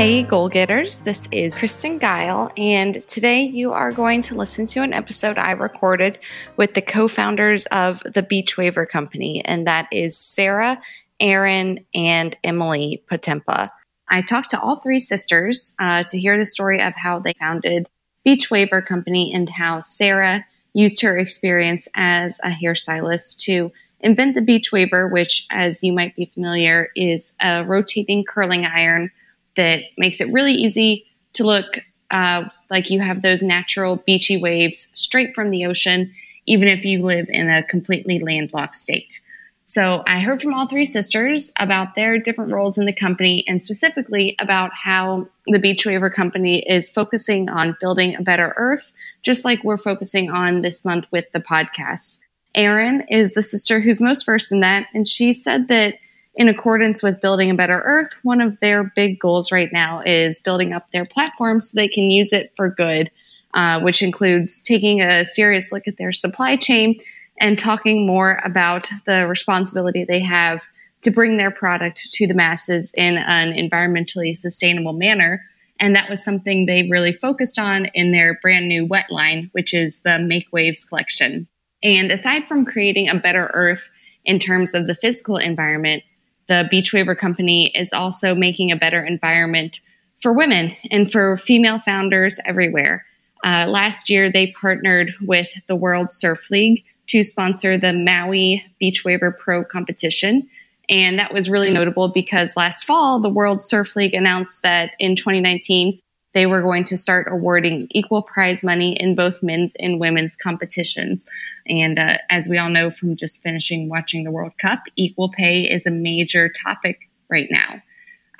Hey, goal getters. This is Kristen Guile, and today you are going to listen to an episode I recorded with the co founders of the Beach Waver Company, and that is Sarah, Erin, and Emily Potempa. I talked to all three sisters uh, to hear the story of how they founded Beach Waver Company and how Sarah used her experience as a hairstylist to invent the Beach Waver, which, as you might be familiar, is a rotating curling iron that makes it really easy to look uh, like you have those natural beachy waves straight from the ocean, even if you live in a completely landlocked state. So I heard from all three sisters about their different roles in the company and specifically about how the Beach Waver Company is focusing on building a better earth, just like we're focusing on this month with the podcast. Erin is the sister who's most versed in that, and she said that in accordance with building a better earth, one of their big goals right now is building up their platform so they can use it for good, uh, which includes taking a serious look at their supply chain and talking more about the responsibility they have to bring their product to the masses in an environmentally sustainable manner. And that was something they really focused on in their brand new wet line, which is the Make Waves collection. And aside from creating a better earth in terms of the physical environment, the Beach Waver Company is also making a better environment for women and for female founders everywhere. Uh, last year, they partnered with the World Surf League to sponsor the Maui Beach Waver Pro competition. And that was really notable because last fall, the World Surf League announced that in 2019, they were going to start awarding equal prize money in both men's and women's competitions. And uh, as we all know from just finishing watching the World Cup, equal pay is a major topic right now.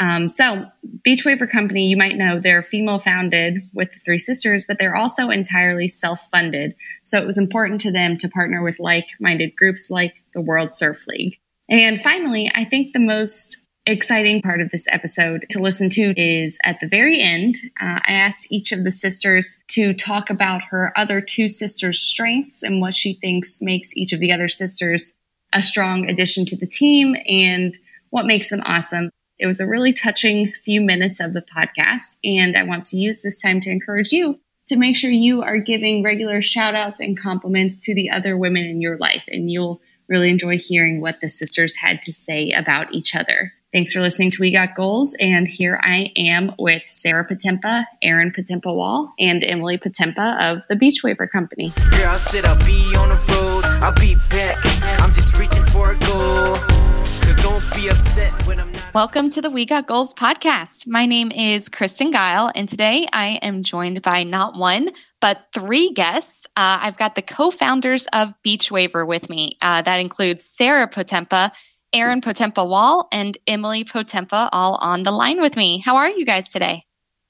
Um, so, Beach Waver Company, you might know they're female founded with the three sisters, but they're also entirely self funded. So, it was important to them to partner with like minded groups like the World Surf League. And finally, I think the most exciting part of this episode to listen to is at the very end. Uh, I asked each of the sisters to talk about her other two sisters' strengths and what she thinks makes each of the other sisters a strong addition to the team and what makes them awesome. It was a really touching few minutes of the podcast, and I want to use this time to encourage you to make sure you are giving regular shout outs and compliments to the other women in your life, and you'll really enjoy hearing what the sisters had to say about each other. Thanks for listening to We Got Goals, and here I am with Sarah Potempa, Erin Potempa Wall, and Emily Potempa of the Beach Waver Company. Girl, said I'll be on the road, I'll be back. I'm just reaching for a goal. So don't be upset when I'm not. Welcome to the We Got Goals podcast. My name is Kristen Guile, and today I am joined by not one, but three guests. Uh, I've got the co founders of Beach Waver with me. Uh, that includes Sarah Potempa, Erin Potempa Wall, and Emily Potempa all on the line with me. How are you guys today?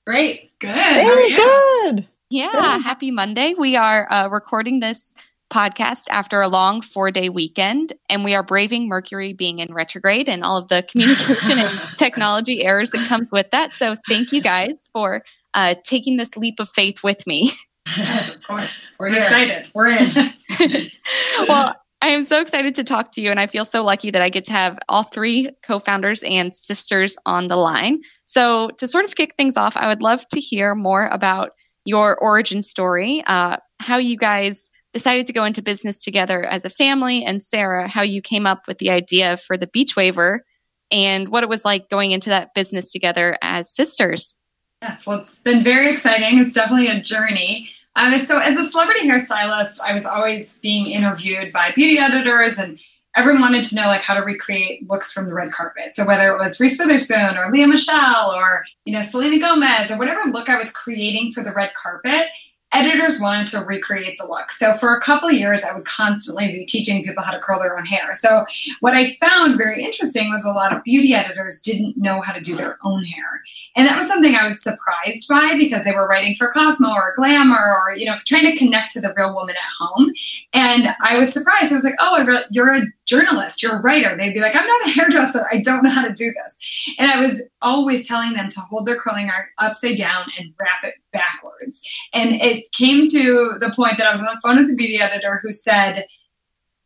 Great. Good. Hey, good. Yeah, good. happy Monday. We are uh, recording this podcast after a long four day weekend, and we are braving Mercury being in retrograde and all of the communication and technology errors that comes with that. So, thank you guys for uh, taking this leap of faith with me. Yes, of course. We're, We're excited. We're in. well, I am so excited to talk to you, and I feel so lucky that I get to have all three co founders and sisters on the line. So, to sort of kick things off, I would love to hear more about your origin story, uh, how you guys decided to go into business together as a family, and Sarah, how you came up with the idea for the beach waver and what it was like going into that business together as sisters. Yes, well, it's been very exciting. It's definitely a journey. Um, so, as a celebrity hairstylist, I was always being interviewed by beauty editors, and everyone wanted to know like how to recreate looks from the red carpet. So, whether it was Reese Witherspoon or Lea Michele or you know Selena Gomez or whatever look I was creating for the red carpet, editors wanted to recreate the look. So for a couple of years, I would constantly be teaching people how to curl their own hair. So what I found very interesting was a lot of beauty editors didn't know how to do their own hair. And that was something I was surprised by because they were writing for Cosmo or Glamour or, you know, trying to connect to the real woman at home. And I was surprised. I was like, oh, re- you're a journalist, you're a writer. They'd be like, I'm not a hairdresser. I don't know how to do this. And I was always telling them to hold their curling iron upside down and wrap it backwards. And it came to the point that I was on the phone with the beauty editor who said,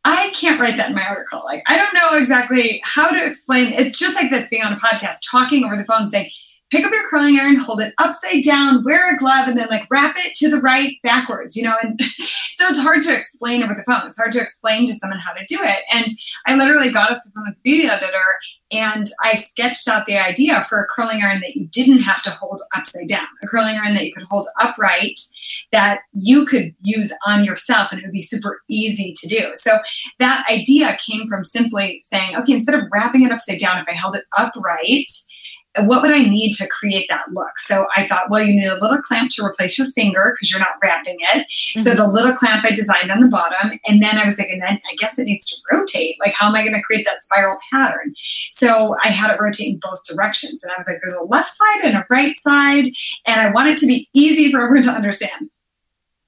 I can't write that in my article. Like, I don't know exactly how to explain. It's just like this being on a podcast, talking over the phone, saying, pick up your curling iron, hold it upside down, wear a glove, and then like wrap it to the right backwards, you know? And so it's hard to explain over the phone. It's hard to explain to someone how to do it. And I literally got off the phone with the beauty editor and I sketched out the idea for a curling iron that you didn't have to hold upside down, a curling iron that you could hold upright that you could use on yourself and it would be super easy to do. So that idea came from simply saying, okay, instead of wrapping it upside down, if I held it upright, what would I need to create that look? So I thought, well, you need a little clamp to replace your finger because you're not wrapping it. Mm-hmm. So the little clamp I designed on the bottom. And then I was like, and then I guess it needs to rotate. Like, how am I going to create that spiral pattern? So I had it rotate in both directions. And I was like, there's a left side and a right side. And I want it to be easy for everyone to understand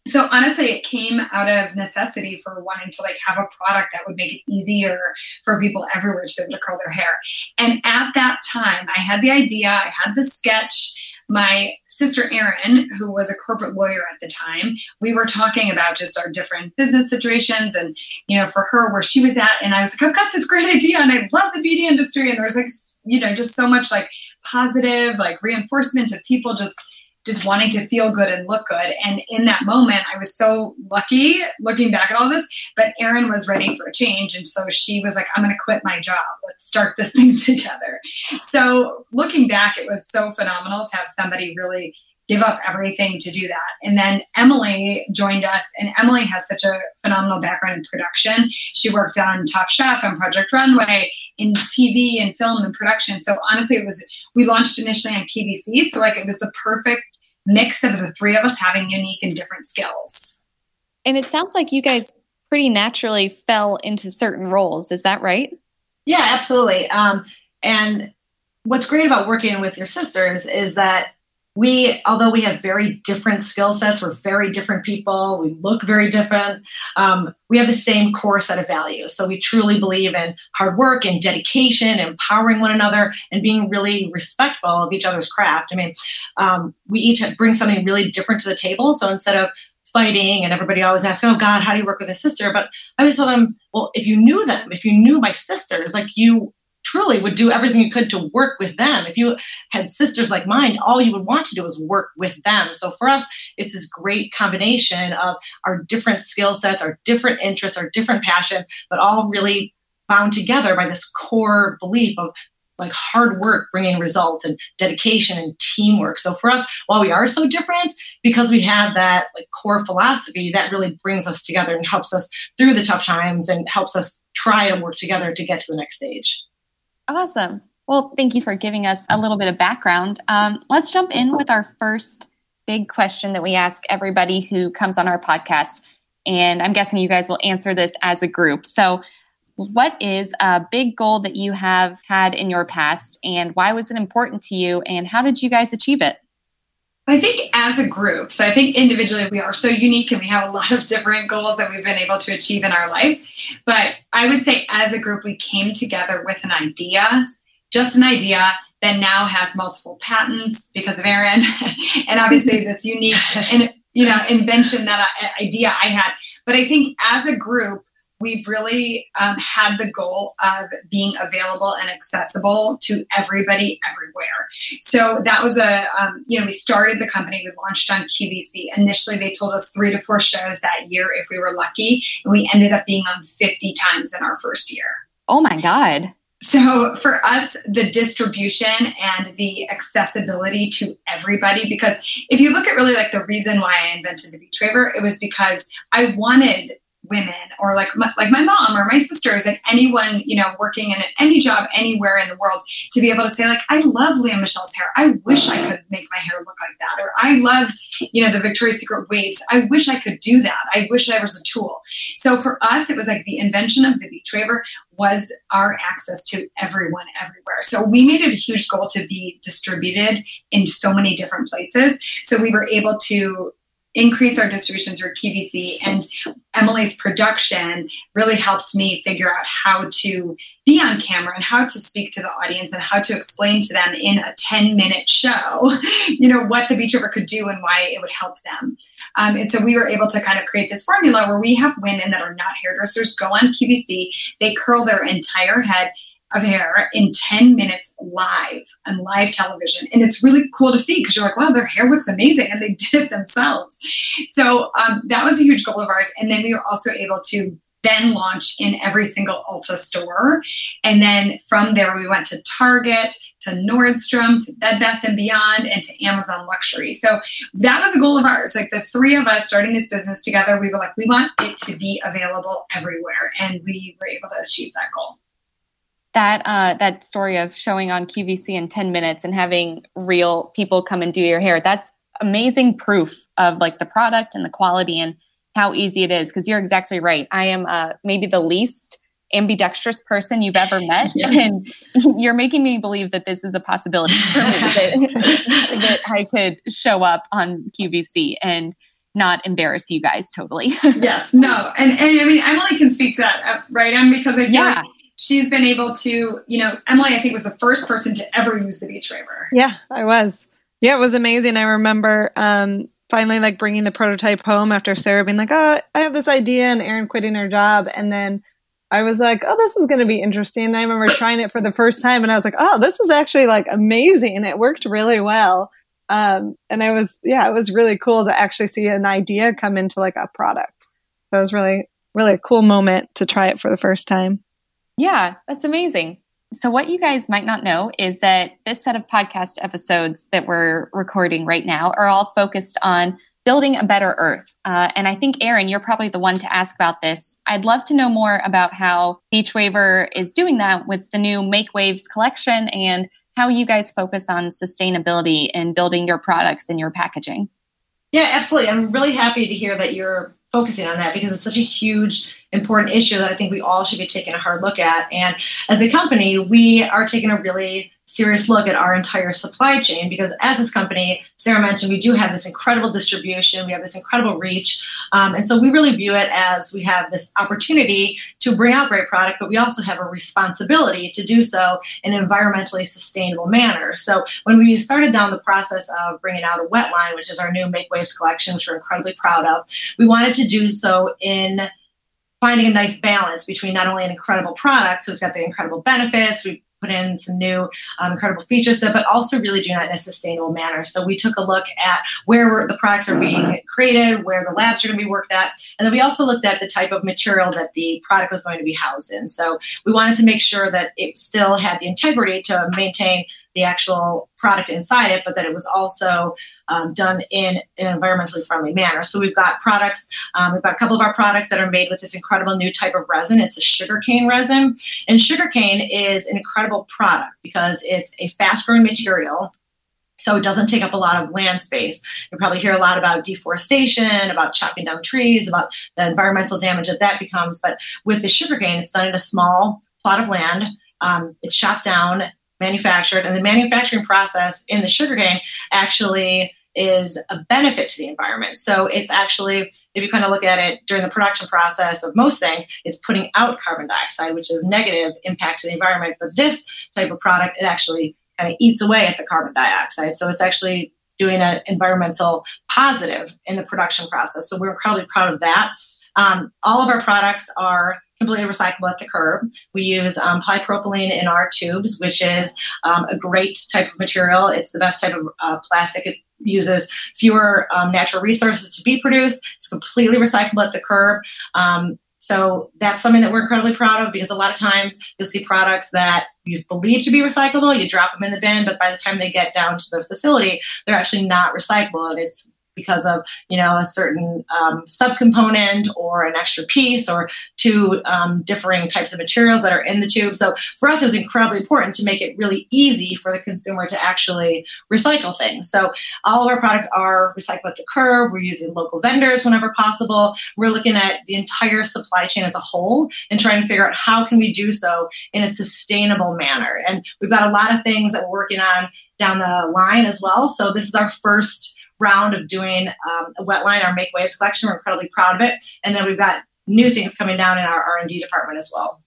so honestly it came out of necessity for wanting to like have a product that would make it easier for people everywhere to be able to curl their hair. And at that time i had the idea i had the sketch. My sister erin who was a corporate lawyer at the time we were talking about just our different business situations and you know for her where she was at and i was like i've got this great idea and i love the beauty industry. And there was like you know just so much like positive like reinforcement of people just just wanting to feel good and look good. And in that moment, I was so lucky looking back at all this. But Erin was ready for a change. And so she was like, I'm going to quit my job. Let's start this thing together. So looking back, it was so phenomenal to have somebody really give up everything to do that. And then Emily joined us, and Emily has such a phenomenal background in production. She worked on Top Chef and Project Runway in TV and film and production. So honestly, it was we launched initially on QVC, so like it was the perfect mix of the three of us having unique and different skills. And it sounds like you guys pretty naturally fell into certain roles. Is that right? Yeah, absolutely. Um, and what's great about working with your sisters is that we although we have very different skill sets we're very different people we look very different um, we have the same core set of values. So we truly believe in hard work and dedication empowering one another and being really respectful of each other's craft. I mean um, we each bring something really different to the table. So instead of fighting and everybody always asks oh god how do you work with a sister? But i always tell them well if you knew them if you knew my sisters like you truly would do everything you could to work with them. If you had sisters like mine, all you would want to do is work with them. So for us, it's this great combination of our different skill sets, our different interests, our different passions, but all really bound together by this core belief of like hard work bringing results and dedication and teamwork. So for us, while we are so different, because we have that like core philosophy, that really brings us together and helps us through the tough times and helps us try to work together to get to the next stage. Awesome. Well, thank you for giving us a little bit of background. Um, let's jump in with our first big question that we ask everybody who comes on our podcast. And I'm guessing you guys will answer this as a group. So, what is a big goal that you have had in your past, and why was it important to you, and how did you guys achieve it? I think as a group, so I think individually we are so unique and we have a lot of different goals that we've been able to achieve in our life. But I would say as a group, we came together with an idea, just an idea that now has multiple patents because of Erin and obviously this unique and you know invention that I, idea I had. But I think as a group, we've really um, had the goal of being available and accessible to everybody everywhere. So that was a, um, you know, we started the company, we launched on QVC. Initially, they told us three to four shows that year if we were lucky, and we ended up being on 50 times in our first year. Oh my God. So for us, the distribution and the accessibility to everybody, because if you look at really like the reason why I invented the beach waver, it was because I wanted women or like my, like my mom or my sisters and anyone you know working in any job anywhere in the world to be able to say like I love Lea Michele's hair. I wish I could make my hair look like that. Or I love you know the Victoria's Secret waves. I wish I could do that. I wish I was a tool. So for us, it was like the invention of the beach waver was our access to everyone everywhere. So we made it a huge goal to be distributed in so many different places. So we were able to increase our distribution through QVC. And Emily's production really helped me figure out how to be on camera and how to speak to the audience and how to explain to them in a 10 minute show, you know, what the Beach Waver could do and why it would help them. Um, and so we were able to kind of create this formula where we have women that are not hairdressers go on QVC, they curl their entire head of hair in 10 minutes live on live television. And it's really cool to see because you're like, wow, their hair looks amazing. And they did it themselves. So um, that was a huge goal of ours. And then we were also able to then launch in every single Ulta store. And then from there, we went to Target, to Nordstrom, to Bed Bath and Beyond, and to Amazon Luxury. So that was a goal of ours. Like the three of us starting this business together, we were like, we want it to be available everywhere, and we were able to achieve that goal that uh, that story of showing on QVC in 10 minutes and having real people come and do your hair, that's amazing proof of like the product and the quality and how easy it is. Because you're exactly right. I am uh, maybe the least ambidextrous person you've ever met, yeah. and you're making me believe that this is a possibility for me that, that I could show up on QVC and not embarrass you guys totally. yes, no, and, and I mean Emily can speak to that, uh, right? And because I feel yeah. like she's been able to, you know, Emily, I think was the first person to ever use the beach waver. Yeah, I was. Yeah, it was amazing. I remember um, finally like bringing the prototype home after Sarah being like, "Oh, I have this idea," and Erin quitting her job, and then I was like, "Oh, this is going to be interesting." And I remember trying it for the first time, and I was like, "Oh, this is actually like amazing." It worked really well, um, and I was yeah, it was really cool to actually see an idea come into like a product. So it was really really a cool moment to try it for the first time. Yeah, that's amazing. So, what you guys might not know is that this set of podcast episodes that we're recording right now are all focused on building a better earth. Uh, and I think, Erin, you're probably the one to ask about this. I'd love to know more about how Beach Waver is doing that with the new Make Waves collection and how you guys focus on sustainability in building your products and your packaging. Yeah, absolutely. I'm really happy to hear that you're focusing on that because it's such a huge important issue that I think we all should be taking a hard look at. And as a company, we are taking a really serious look at our entire supply chain because as this company sarah mentioned we do have this incredible distribution we have this incredible reach um, and so we really view it as we have this opportunity to bring out great product but we also have a responsibility to do so in an environmentally sustainable manner. So when we started down the process of bringing out a wet line which is our new make waves collection which we're incredibly proud of we wanted to do so in finding a nice balance between not only an incredible product, so it's got the incredible benefits, we put in some new um, incredible features, but also really doing that in a sustainable manner. So we took a look at where the products are being created, where the labs are going to be worked at, and then we also looked at the type of material that the product was going to be housed in. So we wanted to make sure that it still had the integrity to maintain the actual product inside it, but that it was also um, done in, an environmentally friendly manner. So we've got products, um, we've got a couple of our products that are made with this incredible new type of resin. It's a sugarcane resin. And sugarcane is an incredible product because it's a fast growing material. So it doesn't take up a lot of land space. You probably hear a lot about deforestation, about chopping down trees, about the environmental damage that that becomes. But with the sugarcane, it's done in a small plot of land. Um, it's chopped down manufactured, and the manufacturing process in the sugarcane actually is a benefit to the environment. So it's actually, if you kind of look at it during the production process of most things, it's putting out carbon dioxide, which is negative impact to the environment. But this type of product, it actually kind of eats away at the carbon dioxide. So it's actually doing an environmental positive in the production process. So we're incredibly proud of that. Um, all of our products are completely recyclable at the curb. We use um, polypropylene in our tubes, which is um, a great type of material. It's the best type of uh, plastic. It uses fewer um, natural resources to be produced. It's completely recyclable at the curb. Um, so that's something that we're incredibly proud of because a lot of times you'll see products that you believe to be recyclable, you drop them in the bin, but by the time they get down to the facility, they're actually not recyclable. And it's because of you know a certain um, subcomponent or an extra piece or two um, differing types of materials that are in the tube. So for us, it was incredibly important to make it really easy for the consumer to actually recycle things. So all of our products are recycled at the curb. We're using local vendors whenever possible. We're looking at the entire supply chain as a whole and trying to figure out how can we do so in a sustainable manner. And we've got a lot of things that we're working on down the line as well. So this is our first round of doing um, a wet line, our Make Waves collection. We're incredibly proud of it. And then we've got new things coming down in our R&D department as well.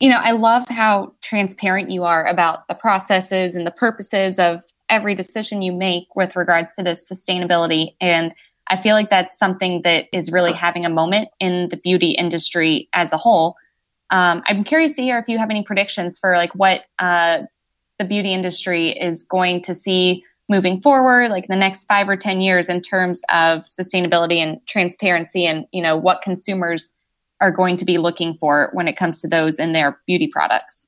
You know, I love how transparent you are about the processes and the purposes of every decision you make with regards to this sustainability. And I feel like that's something that is really having a moment in the beauty industry as a whole. Um, I'm curious to hear if you have any predictions for like what uh, the beauty industry is going to see moving forward, like the next five or ten years, in terms of sustainability and transparency, and you know what consumers are going to be looking for when it comes to those in their beauty products.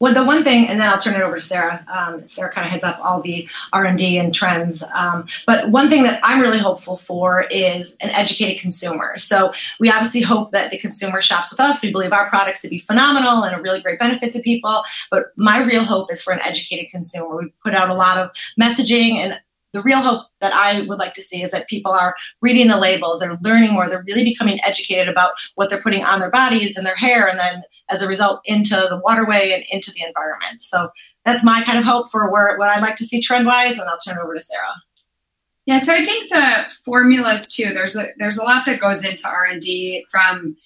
Well, the one thing, and then I'll turn it over to Sarah. Um, Sarah kind of heads up all the R and D and trends. Um, but one thing that I'm really hopeful for is an educated consumer. So we obviously hope that the consumer shops with us. We believe our products to be phenomenal and a really great benefit to people. But my real hope is for an educated consumer. We put out a lot of messaging and the real hope that I would like to see is that people are reading the labels, they're learning more, they're really becoming educated about what they're putting on their bodies and their hair, and then as a result into the waterway and into the environment. So that's my kind of hope for where what I'd like to see trend wise, and I'll turn it over to Sarah. Yeah, so I think the formulas too. There's a there's a lot that goes into R and D from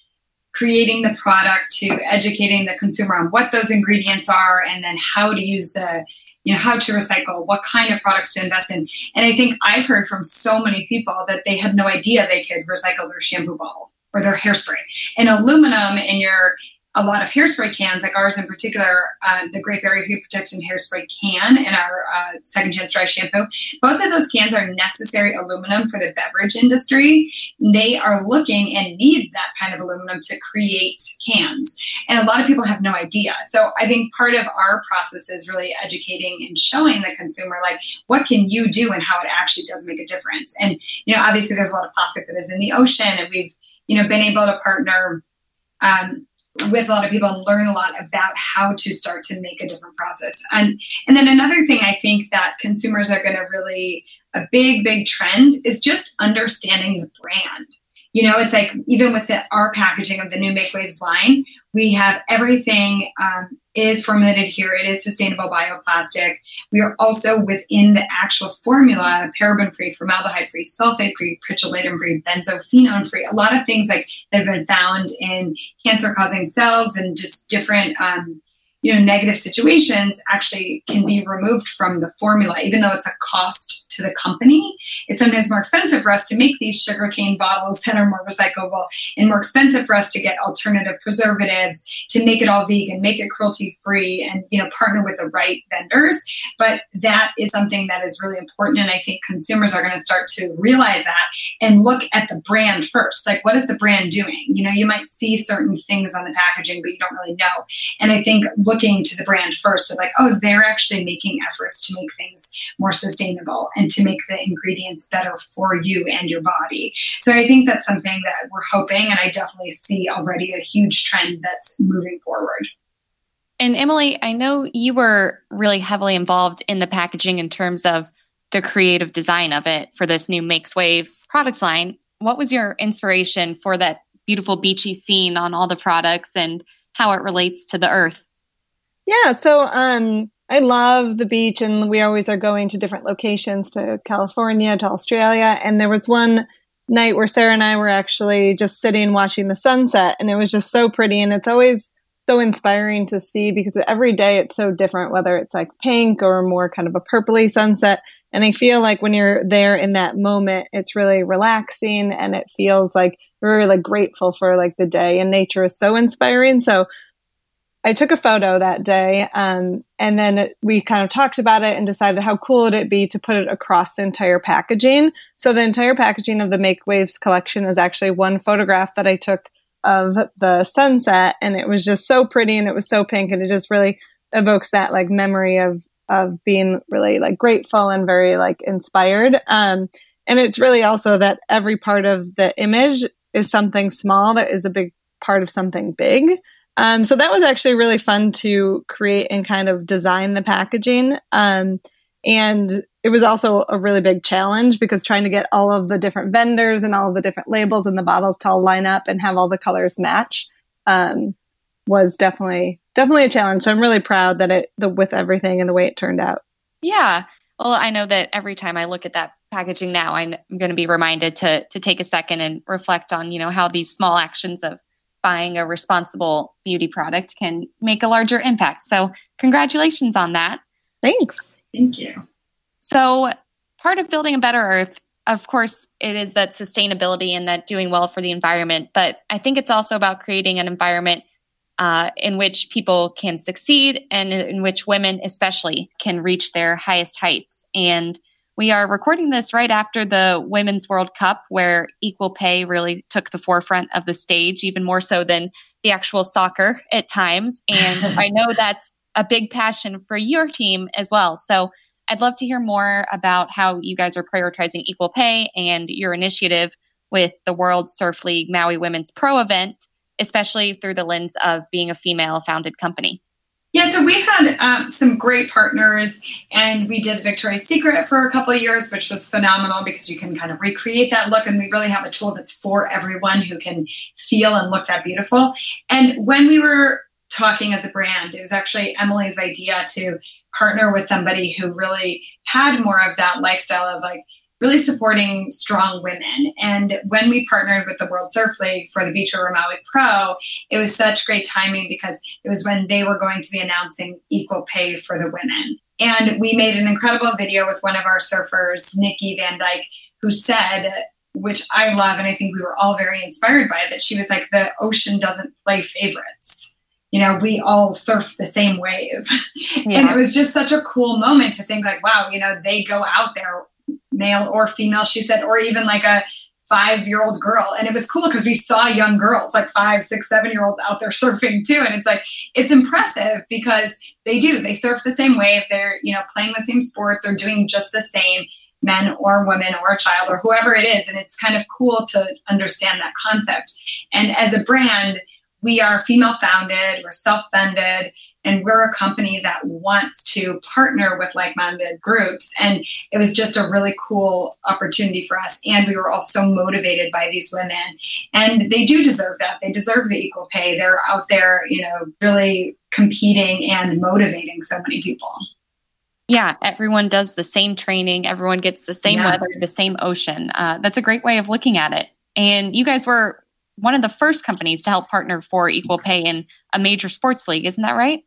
creating the product to educating the consumer on what those ingredients are and then how to use the you know how to recycle what kind of products to invest in. And i think i've heard from so many people that they had no idea they could recycle their shampoo bottle or their hairspray. And aluminum in your a lot of hairspray cans, like ours in particular, uh, the Great Barrier Heat Protectant Hairspray can and our uh, Second Chance Dry Shampoo. Both of those cans are necessary aluminum for the beverage industry. They are looking and need that kind of aluminum to create cans. And a lot of people have no idea. So I think part of our process is really educating and showing the consumer, like, what can you do and how it actually does make a difference. And, you know, obviously there's a lot of plastic that is in the ocean, and we've, you know, been able to partner um, with a lot of people and learn a lot about how to start to make a different process. And and then another thing I think that consumers are going to really a big big trend is just understanding the brand. You know, it's like even with the, our packaging of the new Make Waves line, we have everything um, is formulated here. It is sustainable bioplastic. We are also within the actual formula, paraben free, formaldehyde free, sulfate free, petrolatum free, benzophenone free. A lot of things like that have been found in cancer causing cells and just different um, you know negative situations actually can be removed from the formula even though it's a cost to the company. It's sometimes more expensive for us to make these sugarcane bottles that are more recyclable and more expensive for us to get alternative preservatives to make it all vegan make it cruelty free and you know partner with the right vendors. But that is something that is really important and i think consumers are going to start to realize that and look at the brand first. Like what is the brand doing? You know you might see certain things on the packaging but you don't really know. And i think looking to the brand first of like, oh, they're actually making efforts to make things more sustainable and to make the ingredients better for you and your body. So I think that's something that we're hoping, and I definitely see already a huge trend that's moving forward. And Emily, I know you were really heavily involved in the packaging in terms of the creative design of it for this new Makes Waves product line. What was your inspiration for that beautiful beachy scene on all the products and how it relates to the earth? Yeah, so um, I love the beach, and we always are going to different locations to California, to Australia. And there was one night where Sarah and I were actually just sitting watching the sunset, and it was just so pretty. And it's always so inspiring to see because every day it's so different, whether it's like pink or more kind of a purpley sunset. And I feel like when you're there in that moment, it's really relaxing and it feels like you're really grateful for like the day and nature is so inspiring. So I took a photo that day, um, and then we kind of talked about it and decided how cool would it be to put it across the entire packaging. So the entire packaging of the Make Waves collection is actually one photograph that I took of the sunset, and it was just so pretty and it was so pink, and it just really evokes that like memory of of being really like grateful and very like inspired. Um, and it's really also that every part of the image is something small that is a big part of something big. Um, so that was actually really fun to create and kind of design the packaging. Um, and it was also a really big challenge because trying to get all of the different vendors and all of the different labels and the bottles to all line up and have all the colors match um, was definitely definitely a challenge. So I'm really proud that it the, with everything and the way it turned out. Yeah. Well, I know that every time I look at that packaging now, I'm going to be reminded to to take a second and reflect on you know how these small actions of buying a responsible beauty product can make a larger impact. So, congratulations on that. Thanks. Thank you. So, part of building a better earth, of course, it is that sustainability and that doing well for the environment. But I think it's also about creating an environment uh, in which people can succeed and in which women, especially, can reach their highest heights. And we are recording this right after the Women's World Cup, where equal pay really took the forefront of the stage, even more so than the actual soccer at times. And I know that's a big passion for your team as well. So I'd love to hear more about how you guys are prioritizing equal pay and your initiative with the World Surf League Maui Women's Pro event, especially through the lens of being a female founded company. Yeah, so we've had um, some great partners, and we did Victoria's Secret for a couple of years, which was phenomenal because you can kind of recreate that look. And we really have a tool that's for everyone who can feel and look that beautiful. And when we were talking as a brand, it was actually Emily's idea to partner with somebody who really had more of that lifestyle of like really supporting strong women. And when we partnered with the World Surf League for the Beach Waver Maui Pro, it was such great timing because it was when they were going to be announcing equal pay for the women. And we made an incredible video with one of our surfers, Nikki Van Dijk, who said, which I love, and I think we were all very inspired by it, that she was like, the ocean doesn't play favorites. You know, we all surf the same wave. Yeah. and it was just such a cool moment to think, like, wow, you know, they go out there male or female, she said, or even like a five year old girl. And it was cool because we saw young girls, like five, six, seven year olds out there surfing too. And it's like, it's impressive because they do, they surf the same wave. They're, you know, playing the same sport. They're doing just the same men or women or a child or whoever it is. And it's kind of cool to understand that concept. And as a brand, we are female founded, we're self funded, and we're a company that wants to partner with like minded groups. And it was just a really cool opportunity for us. And we were also motivated by these women. And they do deserve that. They deserve the equal pay. They're out there, you know, really competing and motivating so many people. Yeah, everyone does the same training. Everyone gets the same yeah. weather, the same ocean. Uh, that's a great way of looking at it. And you guys were one of the first companies to help partner for equal pay in a major sports league. Isn't that right?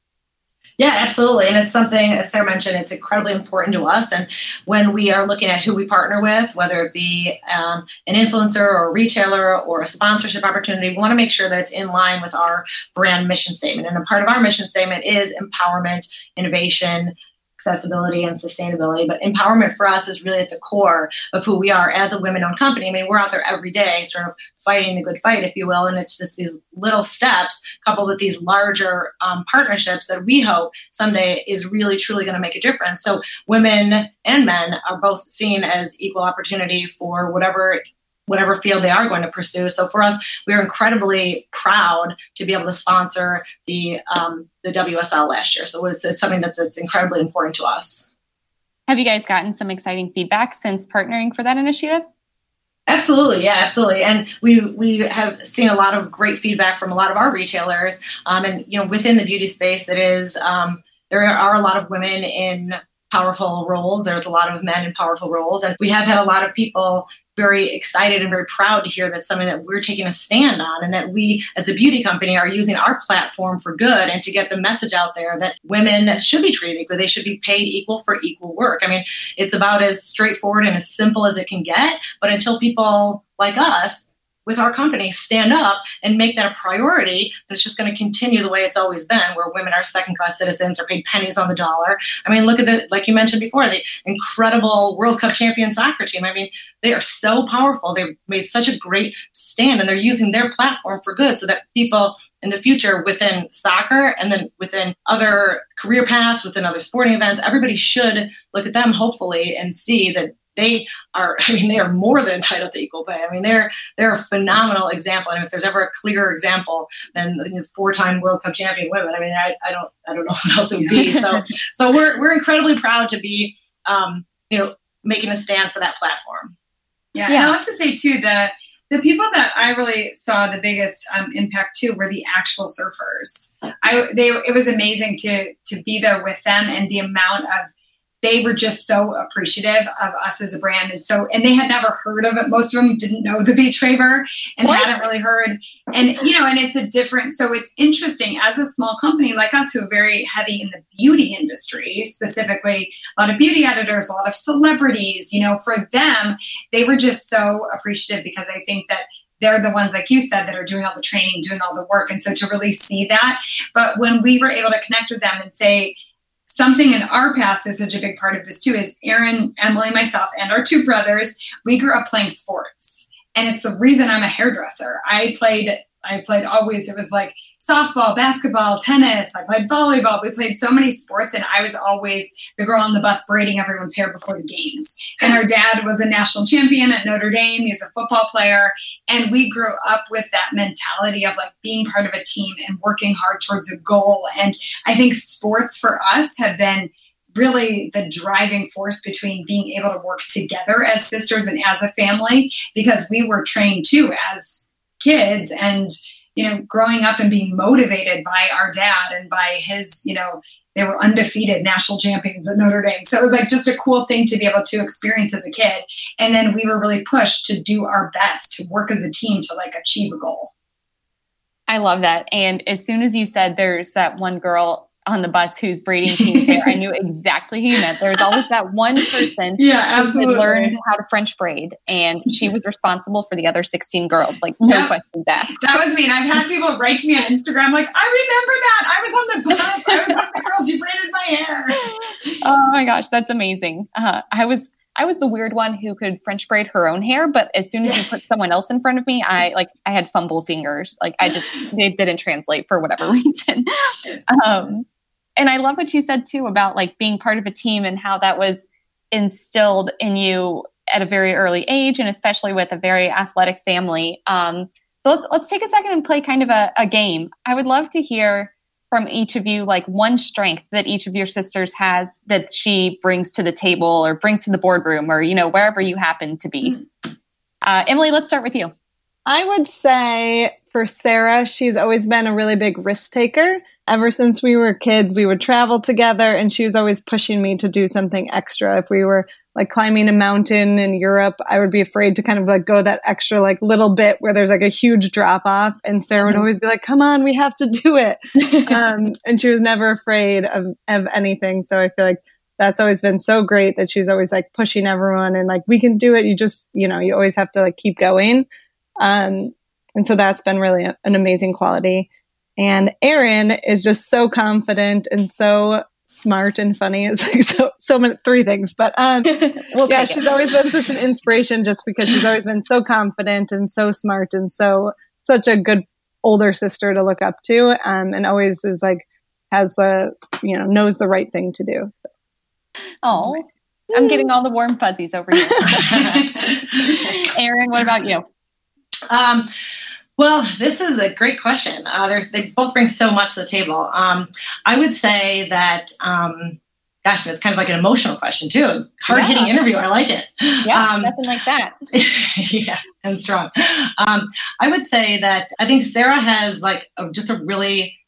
Yeah, absolutely. And it's something, as Sarah mentioned, it's incredibly important to us. And when we are looking at who we partner with, whether it be um, an influencer or a retailer or a sponsorship opportunity, we want to make sure that it's in line with our brand mission statement. And a part of our mission statement is empowerment, innovation, accessibility and sustainability. But empowerment for us is really at the core of who we are as a women owned company. I mean, we're out there every day, sort of fighting the good fight, if you will. And it's just these little steps coupled with these larger um, partnerships that we hope someday is really, truly going to make a difference. So women and men are both seen as equal opportunity for whatever whatever field they are going to pursue. So for us, we are incredibly proud to be able to sponsor the um, the WSL last year. So it's, it's something that's, that's incredibly important to us. Have you guys gotten some exciting feedback since partnering for that initiative? Absolutely, yeah, absolutely, and we we have seen a lot of great feedback from a lot of our retailers, um, and you know within the beauty space, it is um, there are a lot of women in powerful roles. There's a lot of men in powerful roles. And we have had a lot of people very excited and very proud to hear that something that we're taking a stand on and that we as a beauty company are using our platform for good and to get the message out there that women should be treated equal. They should be paid equal for equal work. I mean, it's about as straightforward and as simple as it can get. But until people like us with our company stand up and make that a priority and it's just going to continue the way it's always been where women are second class citizens are paid pennies on the dollar. I mean look at the like you mentioned before the incredible world cup champion soccer team. I mean they are so powerful. They've made such a great stand and they're using their platform for good so that people in the future within soccer and then within other career paths within other sporting events everybody should look at them hopefully and see that they are i mean they are more than entitled to equal pay. I mean they're they're a phenomenal example. And if there's ever a clearer example than the four-time world cup champion women i mean i, I don't i don't know what else it would be. So so we're, we're incredibly proud to be um, you know making a stand for that platform. Yeah, yeah. and i have to say too that the people that I really saw the biggest um, impact too were the actual surfers. I they it was amazing to to be there with them and the amount of they were just so appreciative of us as a brand. And so, and they had never heard of it. Most of them didn't know the beach waver and what? hadn't really heard. And, you know, and it's a different, so it's interesting as a small company like us who are very heavy in the beauty industry, specifically a lot of beauty editors, a lot of celebrities, you know, for them, they were just so appreciative because I think that they're the ones, like you said, that are doing all the training, doing all the work. And so to really see that. But when we were able to connect with them and say, something in our past is such a big part of this too is Erin, Emily, myself, and our two brothers, we grew up playing sports. And it's the reason I'm a hairdresser. I played I played always, it was like softball, basketball, tennis. I played volleyball. We played so many sports, and I was always the girl on the bus braiding everyone's hair before the games. And our dad was a national champion at Notre Dame. He was a football player. And we grew up with that mentality of like being part of a team and working hard towards a goal. And I think sports for us have been really the driving force between being able to work together as sisters and as a family because we were trained too as kids and you know growing up and being motivated by our dad and by his you know they were undefeated national champions at Notre Dame. So it was like just a cool thing to be able to experience as a kid. And then we were really pushed to do our best to work as a team to like achieve a goal. I love that. And as soon as you said there's that one girl on the bus who's braiding pink hair. I knew exactly who you meant. There's always that one person yeah, absolutely. who learned how to French braid, and she was responsible for the other 16 girls. Like no yep. questions asked. That was me. And I've had people write to me on Instagram like, "I remember that. I was on the bus. I was one of the girls who braided my hair." Oh my gosh, that's amazing. Uh, I was. I was the weird one who could French braid her own hair, but as soon as you put someone else in front of me, I like I had fumble fingers. Like I just it didn't translate for whatever reason. Um, and I love what you said too about like being part of a team and how that was instilled in you at a very early age, and especially with a very athletic family. Um, so let's let's take a second and play kind of a, a game. I would love to hear from each of you like one strength that each of your sisters has that she brings to the table or brings to the boardroom or you know wherever you happen to be. Mm-hmm. Uh, Emily, let's start with you. I would say for Sarah, she's always been a really big risk taker. Ever since we were kids, we would travel together, and she was always pushing me to do something extra. If we were like climbing a mountain in Europe, I would be afraid to kind of like go that extra like little bit where there's like a huge drop off. And Sarah would mm-hmm. always be like, come on, we have to do it. um, and she was never afraid of, of anything. So I feel like that's always been so great that she's always like pushing everyone and like, we can do it. You just, you know, you always have to like keep going. Um, and so that's been really a, an amazing quality. And Erin is just so confident and so smart and funny. It's like so so many three things. But um we'll yeah, she's always been such an inspiration just because she's always been so confident and so smart and so such a good older sister to look up to. Um and always is like has the you know, knows the right thing to do. So. Oh. I'm getting all the warm fuzzies over here. Erin, what about you? Um, well, this is a great question. Uh, there's they both bring so much to the table. Um, I would say that. Um, gosh, it's kind of like an emotional question too. Hard hitting yeah. interview. I like it. Yeah, um, nothing like that. yeah, and strong. Um, I would say that I think Sarah has like a, just a really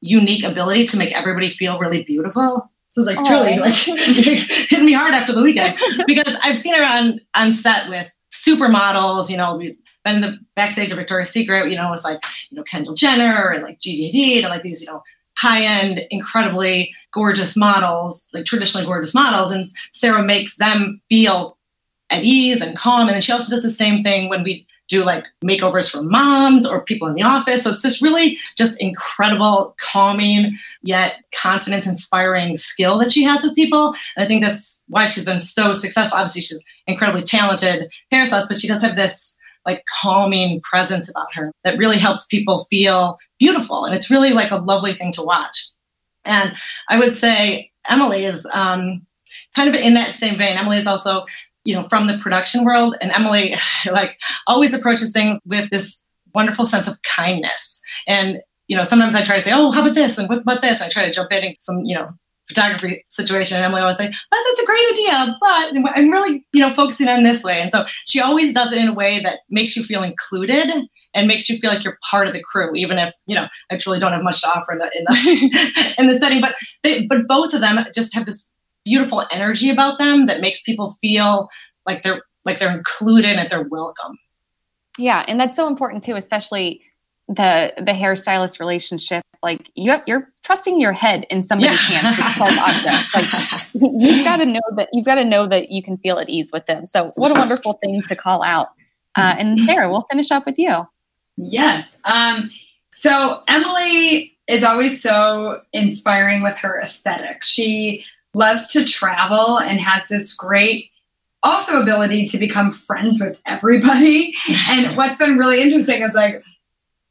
unique ability to make everybody feel really beautiful. So it's like oh, truly like hit me hard after the weekend because I've seen her on on set with supermodels. You know, been the backstage of Victoria's Secret, you know, with like, you know, Kendall Jenner and like Gigi Hadid and like these, you know, high-end, incredibly gorgeous models, like traditionally gorgeous models. And Sarah makes them feel at ease and calm. And then she also does the same thing when we do like makeovers for moms or people in the office. So it's this really just incredible, calming, yet confidence inspiring skill that she has with people. And I think that's why she's been so successful. Obviously, she's incredibly talented hairstylist, but she does have this like calming presence about her that really helps people feel beautiful. And it's really like a lovely thing to watch. And I would say Emily is um, kind of in that same vein. Emily is also, you know, from the production world, and Emily like always approaches things with this wonderful sense of kindness. And you know, sometimes I try to say, "Oh, how about this?" and "What about this?" And I try to jump in and some, you know, photography situation. And Emily always say, oh, that's a great idea, but I'm really, you know, focusing on this way. And so she always does it in a way that makes you feel included and makes you feel like you're part of the crew, even if, you know, I truly don't have much to offer in the, in the, in the setting. But they, but both of them just have this beautiful energy about them that makes people feel like they're, like they're included and they're welcome. Yeah. And that's so important too, especially the the hairstylist relationship like you have you're trusting your head in somebody's yeah. hands with 12 objects like you've got to know that you've got to know that you can feel at ease with them so what a wonderful thing to call out Uh, and Sarah, we'll finish up with you. Yes. Um, so Emily is always so inspiring with her aesthetic. She loves to travel and has this great also ability to become friends with everybody. And what's been really interesting is like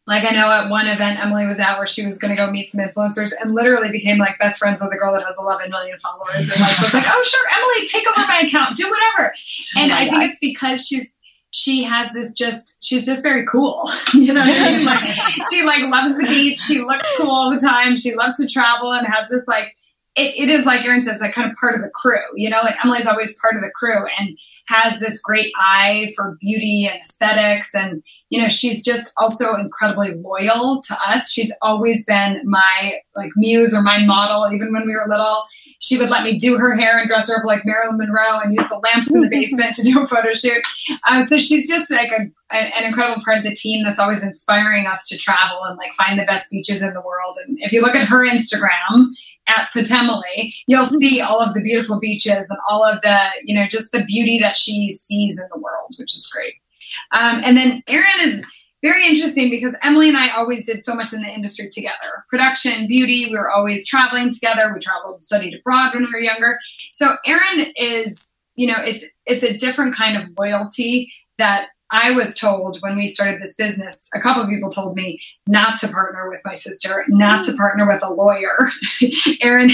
like I know at one event Emily was at where she was going to go meet some influencers and literally became like best friends with a girl that has 11 million followers and like was like, "Oh, sure, Emily, take over my account, do whatever." Oh and oh I think it's because she's she has this just she's just very cool you know what i mean like she like loves the beach she looks cool all the time she loves to travel and has this like it, it is like Erin says, like kind of part of the crew, you know, like Emily's always part of the crew and has this great eye for beauty and aesthetics. And, you know, she's just also incredibly loyal to us. She's always been my like muse or my model, even when we were little she would let me do her hair and dress her up like Marilyn Monroe and use the lamps in the basement to do a photo shoot. Um, so she's just like a, an incredible part of the team that's always inspiring us to travel and like find the best beaches in the world. And if you look at her Instagram at Potemole, you'll see all of the beautiful beaches and all of the, you know, just the beauty that she sees in the world, which is great. Um, and then Erin is very interesting because Emily and I always did so much in the industry together production, beauty. We were always traveling together. We traveled, studied abroad when we were younger. So Erin is, you know, it's it's a different kind of loyalty that I was told when we started this business, a couple of people told me not to partner with my sister, not to mm. partner with a lawyer. Erin,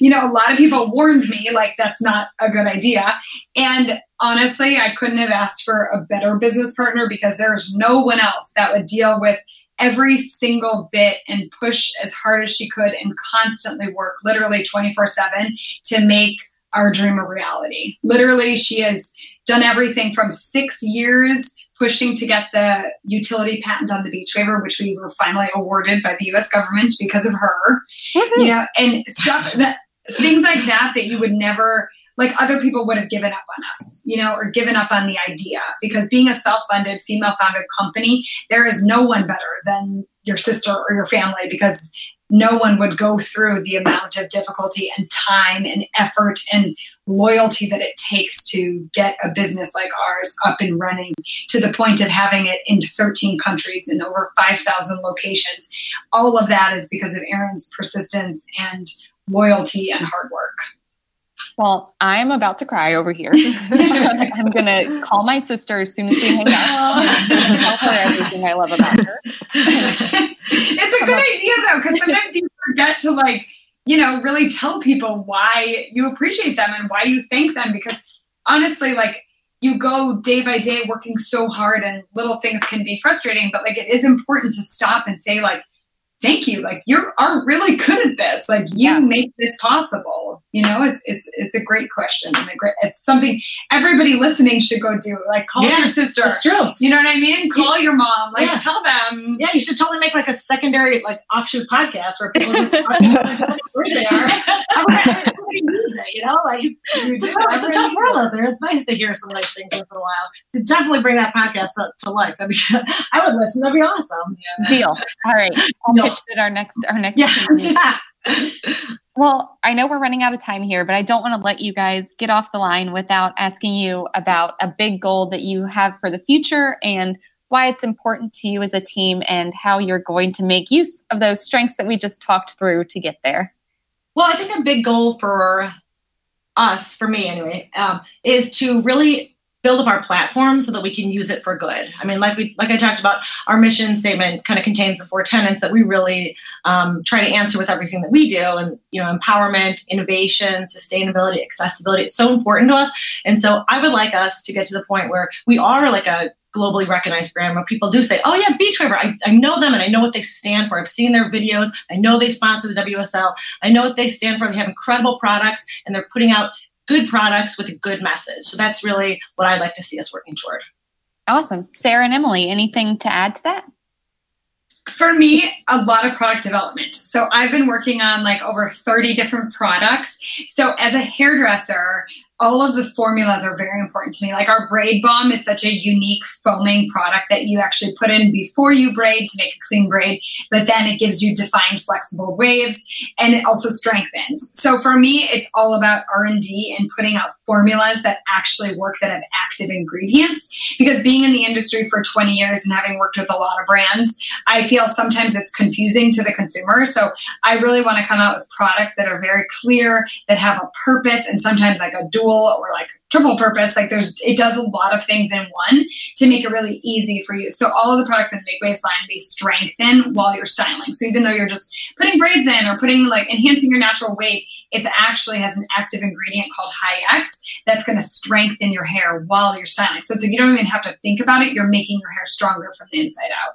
you know, a lot of people warned me like that's not a good idea. And honestly, I couldn't have asked for a better business partner because there's no one else that would deal with every single bit and push as hard as she could and constantly work literally 24 7 to make our dream a reality. Literally, she has done everything from six years pushing to get the utility patent on the beach waver, which we were finally awarded by the U.S. government because of her. Mm-hmm. You know, and stuff that things like that that you would never like other people would have given up on us, you know, or given up on the idea. Because being a self-funded, female-founded company, there is no one better than your sister or your family because no one would go through the amount of difficulty and time and effort and loyalty that it takes to get a business like ours up and running to the point of having it in 13 countries and over 5,000 locations. All of that is because of Erin's persistence and loyalty and hard work. Well, I'm about to cry over here. I'm going to call my sister as soon as we hang out. tell her everything I love about her. it's a good idea, though, because sometimes you forget to, like, you know, really tell people why you appreciate them and why you thank them. Because honestly, like, you go day by day working so hard and little things can be frustrating, but like, it is important to stop and say, like, thank you. Like you are really good at this. Like you yeah. make this possible. You know it's it's it's a great question and a great it's something everybody listening should go do. Like call yeah, your sister. that's true. You know what i mean? Call yeah. your mom. Like tell them. Yeah you should totally make like a secondary like offshoot podcast where people just talk about where they are. Use it you know? Like it's, it's, a, tough, it's a tough world out there. It's nice to hear some nice things once in a while. To definitely bring that podcast to, to life. I, mean, I would listen. That'd be awesome. Deal. All right pitched our next our next yeah. well, I know we're running out of time here, but I don't want to let you guys get off the line without asking you about a big goal that you have for the future and why it's important to you as a team and how you're going to make use of those strengths that we just talked through to get there. Well, I think a big goal for us, for me anyway, um, is to really build up our platform so that we can use it for good. I mean, like we like I talked about, our mission statement kind of contains the four tenets that we really um, try to answer with everything that we do, and you know, empowerment, innovation, sustainability, accessibility. It's so important to us, and so I would like us to get to the point where we are like a globally recognized brand where people do say, oh yeah, Beach Waver, I, I know them and I know what they stand for. I've seen their videos. I know they sponsor the WSL. I know what they stand for. They have incredible products and they're putting out good products with a good message. So that's really what I'd like to see us working toward. Awesome. Sarah and Emily, anything to add to that? For me, a lot of product development. So I've been working on like over 30 different products. So as a hairdresser, all of the formulas are very important to me. Like our braid balm is such a unique foaming product that you actually put in before you braid to make a clean braid, but then it gives you defined flexible waves and it also strengthens. So for me, it's all about R&D and putting out formulas that actually work that have active ingredients because being in the industry for 20 years and having worked with a lot of brands, I feel sometimes it's confusing to the consumer. So I really want to come out with products that are very clear, that have a purpose and sometimes like a dual dual or like triple purpose. Like there's, it does a lot of things in one to make it really easy for you. So all of the products in the Make Waves line, they strengthen while you're styling. So even though you're just putting braids in or putting like enhancing your natural weight, it actually has an active ingredient called High X that's going to strengthen your hair while you're styling. So it's like you don't even have to think about it. You're making your hair stronger from the inside out.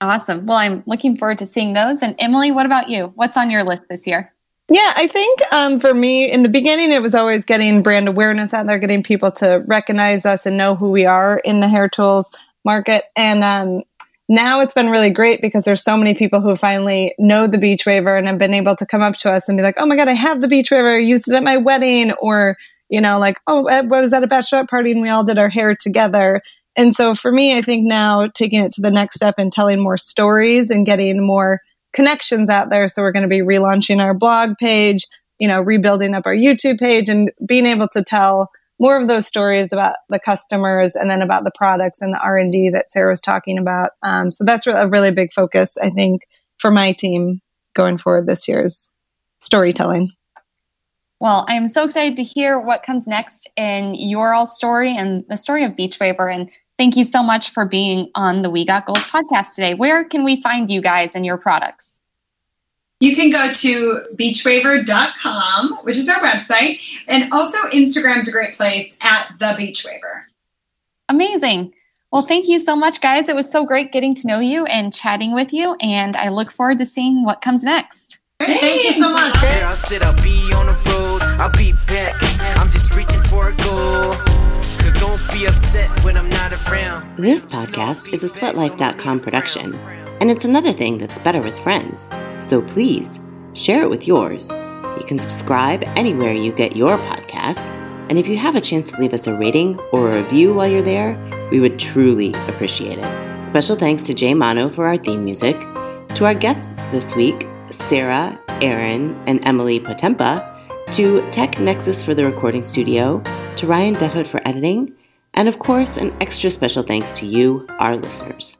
Awesome. Well, I'm looking forward to seeing those. And Emily, what about you? What's on your list this year? Yeah, I think um, for me, in the beginning, it was always getting brand awareness out there, getting people to recognize us and know who we are in the hair tools market. And um, now it's been really great because there's so many people who finally know the beach waver and have been able to come up to us and be like, "Oh my god, I have the beach waver. I used it at my wedding," or you know, like, "Oh, I was at a bachelorette party and we all did our hair together." And so for me, I think now taking it to the next step and telling more stories and getting more connections out there. So we're going to be relaunching our blog page, you know, rebuilding up our YouTube page and being able to tell more of those stories about the customers and then about the products and the R&D that Sarah was talking about. Um, so that's a really big focus, I think, for my team going forward this year's storytelling. Well, I'm so excited to hear what comes next in your all story and the story of Beach Waver. And Thank you so much for being on the We Got Goals podcast today. Where can we find you guys and your products? You can go to beachwaver.com, which is our website, and also Instagram's a great place at the beachwaver. Amazing. Well, thank you so much, guys. It was so great getting to know you and chatting with you, and I look forward to seeing what comes next. Thank, thank you so much. I'll sit, I'll be on the road, I'll be back. I'm just reaching for a goal. Don't be upset when I'm not around. This podcast is a sweatlife.com production, and it's another thing that's better with friends. So please share it with yours. You can subscribe anywhere you get your podcasts, and if you have a chance to leave us a rating or a review while you're there, we would truly appreciate it. Special thanks to Jay Mano for our theme music, to our guests this week, Sarah, Erin, and Emily Potempa, to TechNexus for the recording studio, to Ryan Duffett for editing, and of course, an extra special thanks to you, our listeners.